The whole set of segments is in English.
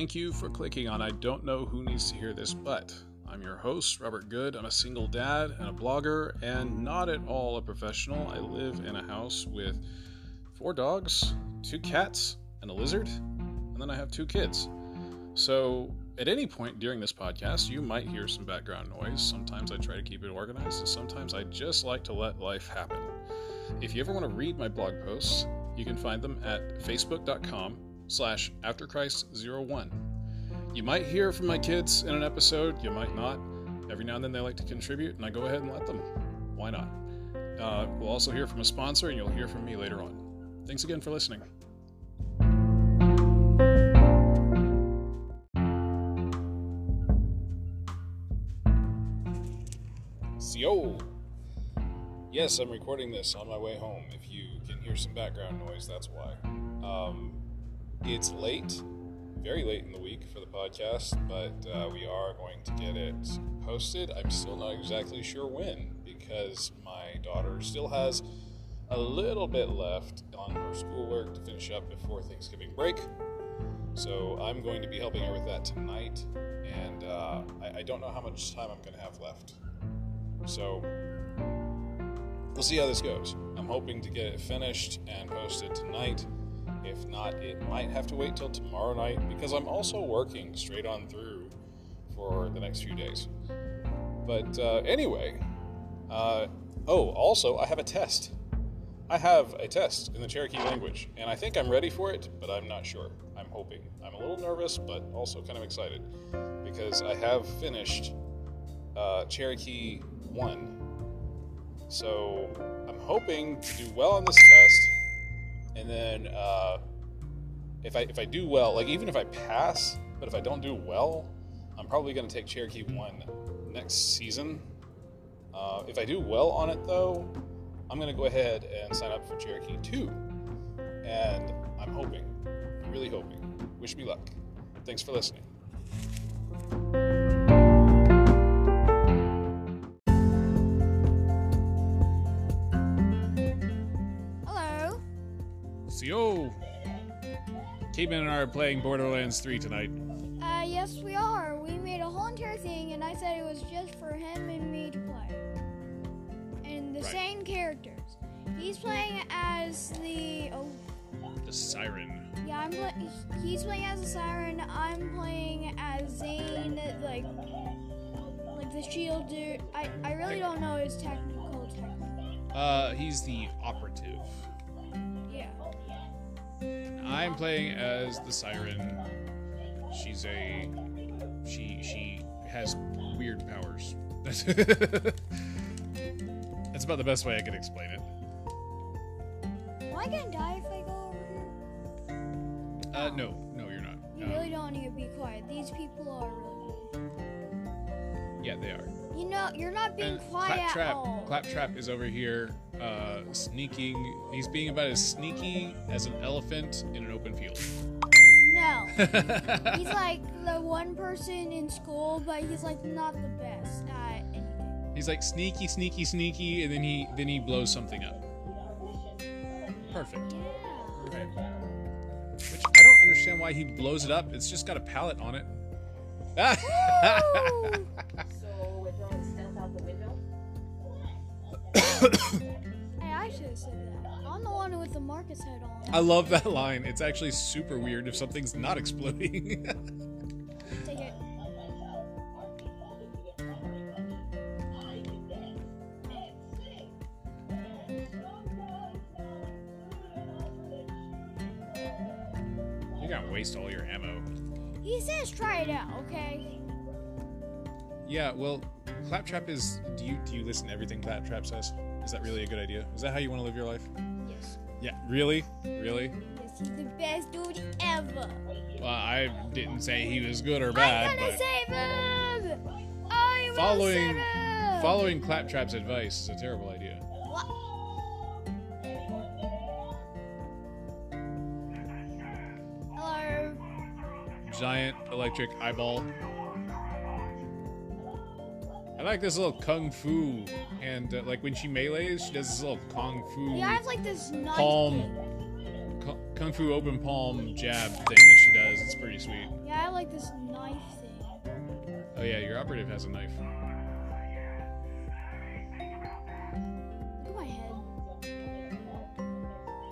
Thank you for clicking on I Don't Know Who Needs to Hear This, but I'm your host, Robert Good. I'm a single dad and a blogger, and not at all a professional. I live in a house with four dogs, two cats, and a lizard, and then I have two kids. So, at any point during this podcast, you might hear some background noise. Sometimes I try to keep it organized, and sometimes I just like to let life happen. If you ever want to read my blog posts, you can find them at facebook.com slash afterchrist01. You might hear from my kids in an episode, you might not. Every now and then they like to contribute, and I go ahead and let them. Why not? Uh, we'll also hear from a sponsor, and you'll hear from me later on. Thanks again for listening. Yo! Yes, I'm recording this on my way home. If you can hear some background noise, that's why. Um, it's late, very late in the week for the podcast, but uh, we are going to get it posted. I'm still not exactly sure when because my daughter still has a little bit left on her schoolwork to finish up before Thanksgiving break. So I'm going to be helping her with that tonight, and uh, I, I don't know how much time I'm going to have left. So we'll see how this goes. I'm hoping to get it finished and posted tonight. If not, it might have to wait till tomorrow night because I'm also working straight on through for the next few days. But uh, anyway, uh, oh, also, I have a test. I have a test in the Cherokee language, and I think I'm ready for it, but I'm not sure. I'm hoping. I'm a little nervous, but also kind of excited because I have finished uh, Cherokee 1. So I'm hoping to do well on this test and then uh, if I if I do well, like even if I pass, but if I don't do well, I'm probably going to take Cherokee one next season. Uh, if I do well on it, though, I'm going to go ahead and sign up for Cherokee two, and I'm hoping, really hoping. Wish me luck. Thanks for listening. Caveman and I are playing Borderlands 3 tonight. Uh, yes, we are. We made a whole entire thing, and I said it was just for him and me to play. And the Right. same characters. He's playing as the. Oh, The Siren. yeah, I'm. Play, he's playing as a siren. I'm playing as Zane, like, like the shield dude. I, I really don't know his technical technique. Uh, he's the operative. I'm playing as the Siren. She's a she she has weird powers. That's about the best way I can explain it. Am I gonna die if I go over here? Uh, no, no, you're not. You Um, really don't need to be quiet. These people are really. yeah, they are. You know, you're not being And quiet at Claptrap. Claptrap is over here, uh, sneaking. He's being about as sneaky as an elephant in an open field. No. he's like the one person in school, but he's like not the best at anything. He's like sneaky, sneaky, sneaky, and then he then he blows something up. Perfect. Yeah. Right. Which I don't understand why he blows it up. It's just got a pallet on it. Woo! So we're throwing stealth out the window? should have said that. I'm the one with the Marcus head on. I love that line. It's actually super weird if something's not exploding. Take it. You're gonna waste all your ammo. He says try it out, okay? Yeah, well, Claptrap is. Do you do you listen to everything Claptrap says? Is that really a good idea? Is that how you want to live your life? Yes. Yeah, really, really. Yes, he's the best dude ever. Well, I didn't say he was good or bad. I'm gonna save him! I following save him! following Claptrap's advice is a terrible idea. What? Hello. Giant electric eyeball. I like this little kung fu, and uh, like when she melees, she does this little kung fu Yeah, I have like this knife. palm, kung fu open palm jab thing that she does. It's pretty sweet. Yeah, I like this knife thing. Oh yeah, your operative has a knife. Look at my head.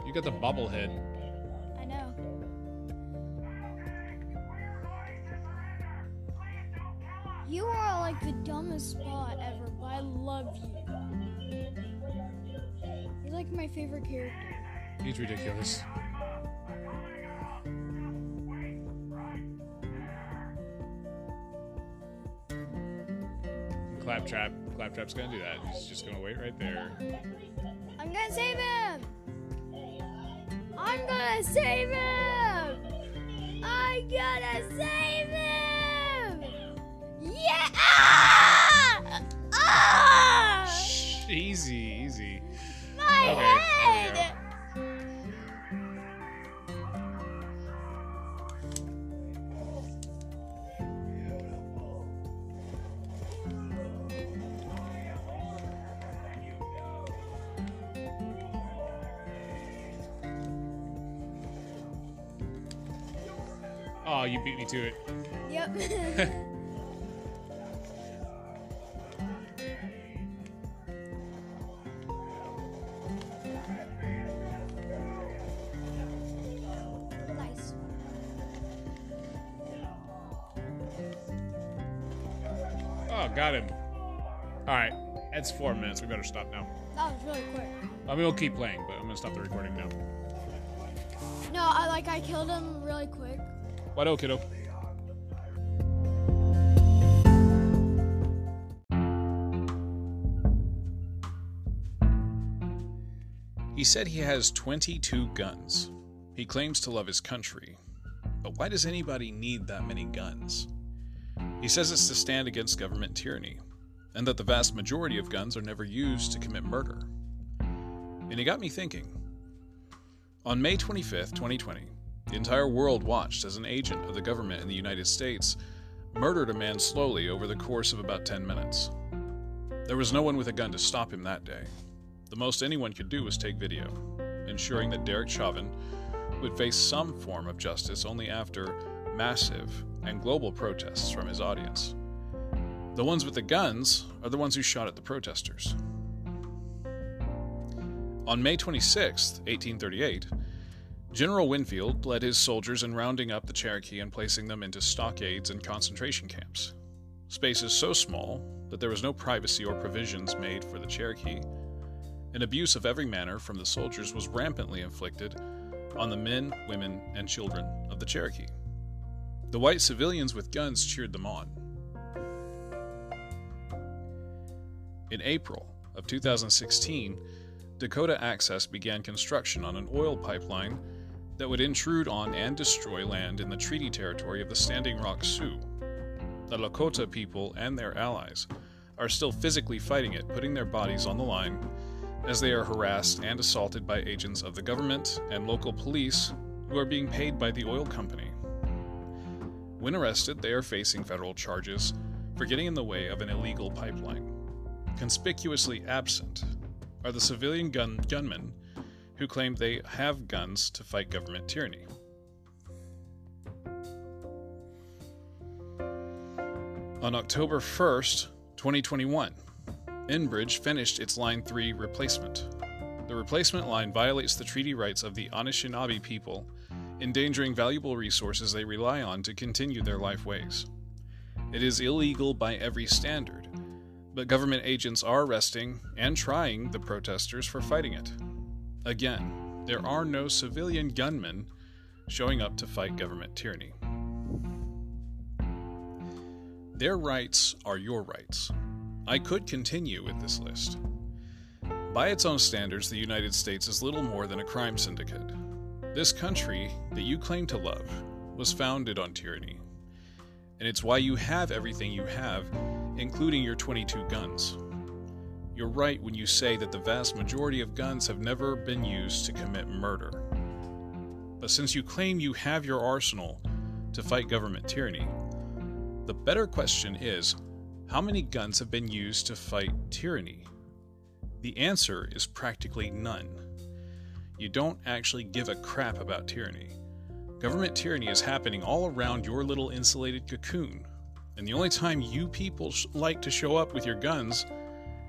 You got the bobblehead. Like the dumbest spot ever, but I love you. You're like my favorite character. He's ridiculous. Claptrap. Claptrap's gonna do that. He's just gonna wait right there. I'm gonna save him! I'm gonna save him! I'm gonna save Oh, you beat me to it. Yep. nice. Oh, got him. All right, that's four minutes. We better stop now. That was really quick. I mean, we'll keep playing, but I'm gonna stop the recording now. No, I like I killed him really quick. Do, kiddo? He said he has 22 guns. He claims to love his country. But why does anybody need that many guns? He says it's to stand against government tyranny, and that the vast majority of guns are never used to commit murder. And it got me thinking. On May 25th, 2020, the entire world watched as an agent of the government in the United States murdered a man slowly over the course of about 10 minutes. There was no one with a gun to stop him that day. The most anyone could do was take video, ensuring that Derek Chauvin would face some form of justice only after massive and global protests from his audience. The ones with the guns are the ones who shot at the protesters. On May 26, 1838, General Winfield led his soldiers in rounding up the Cherokee and placing them into stockades and concentration camps. Spaces so small that there was no privacy or provisions made for the Cherokee, and abuse of every manner from the soldiers was rampantly inflicted on the men, women, and children of the Cherokee. The white civilians with guns cheered them on. In April of 2016, Dakota Access began construction on an oil pipeline that would intrude on and destroy land in the treaty territory of the Standing Rock Sioux. The Lakota people and their allies are still physically fighting it, putting their bodies on the line as they are harassed and assaulted by agents of the government and local police who are being paid by the oil company. When arrested, they are facing federal charges for getting in the way of an illegal pipeline. Conspicuously absent are the civilian gun- gunmen who claim they have guns to fight government tyranny. On October 1st, 2021, Enbridge finished its Line 3 replacement. The replacement line violates the treaty rights of the Anishinaabe people, endangering valuable resources they rely on to continue their life ways. It is illegal by every standard, but government agents are arresting and trying the protesters for fighting it. Again, there are no civilian gunmen showing up to fight government tyranny. Their rights are your rights. I could continue with this list. By its own standards, the United States is little more than a crime syndicate. This country that you claim to love was founded on tyranny. And it's why you have everything you have, including your 22 guns. You're right when you say that the vast majority of guns have never been used to commit murder. But since you claim you have your arsenal to fight government tyranny, the better question is how many guns have been used to fight tyranny? The answer is practically none. you don't actually give a crap about tyranny. Government tyranny is happening all around your little insulated cocoon, and the only time you people sh- like to show up with your guns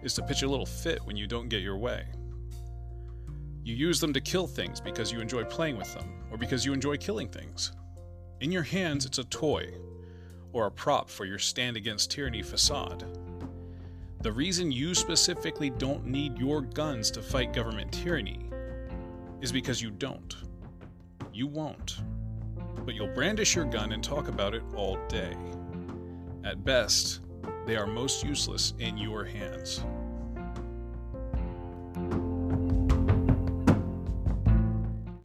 is to pitch a little fit when you don't get your way. You use them to kill things because you enjoy playing with them, or because you enjoy killing things. In your hands, it's a toy, or a prop for your stand against tyranny facade. The reason you specifically don't need your guns to fight government tyranny is because you don't. You won't. But you'll brandish your gun and talk about it all day. At best, they are most useless in your hands.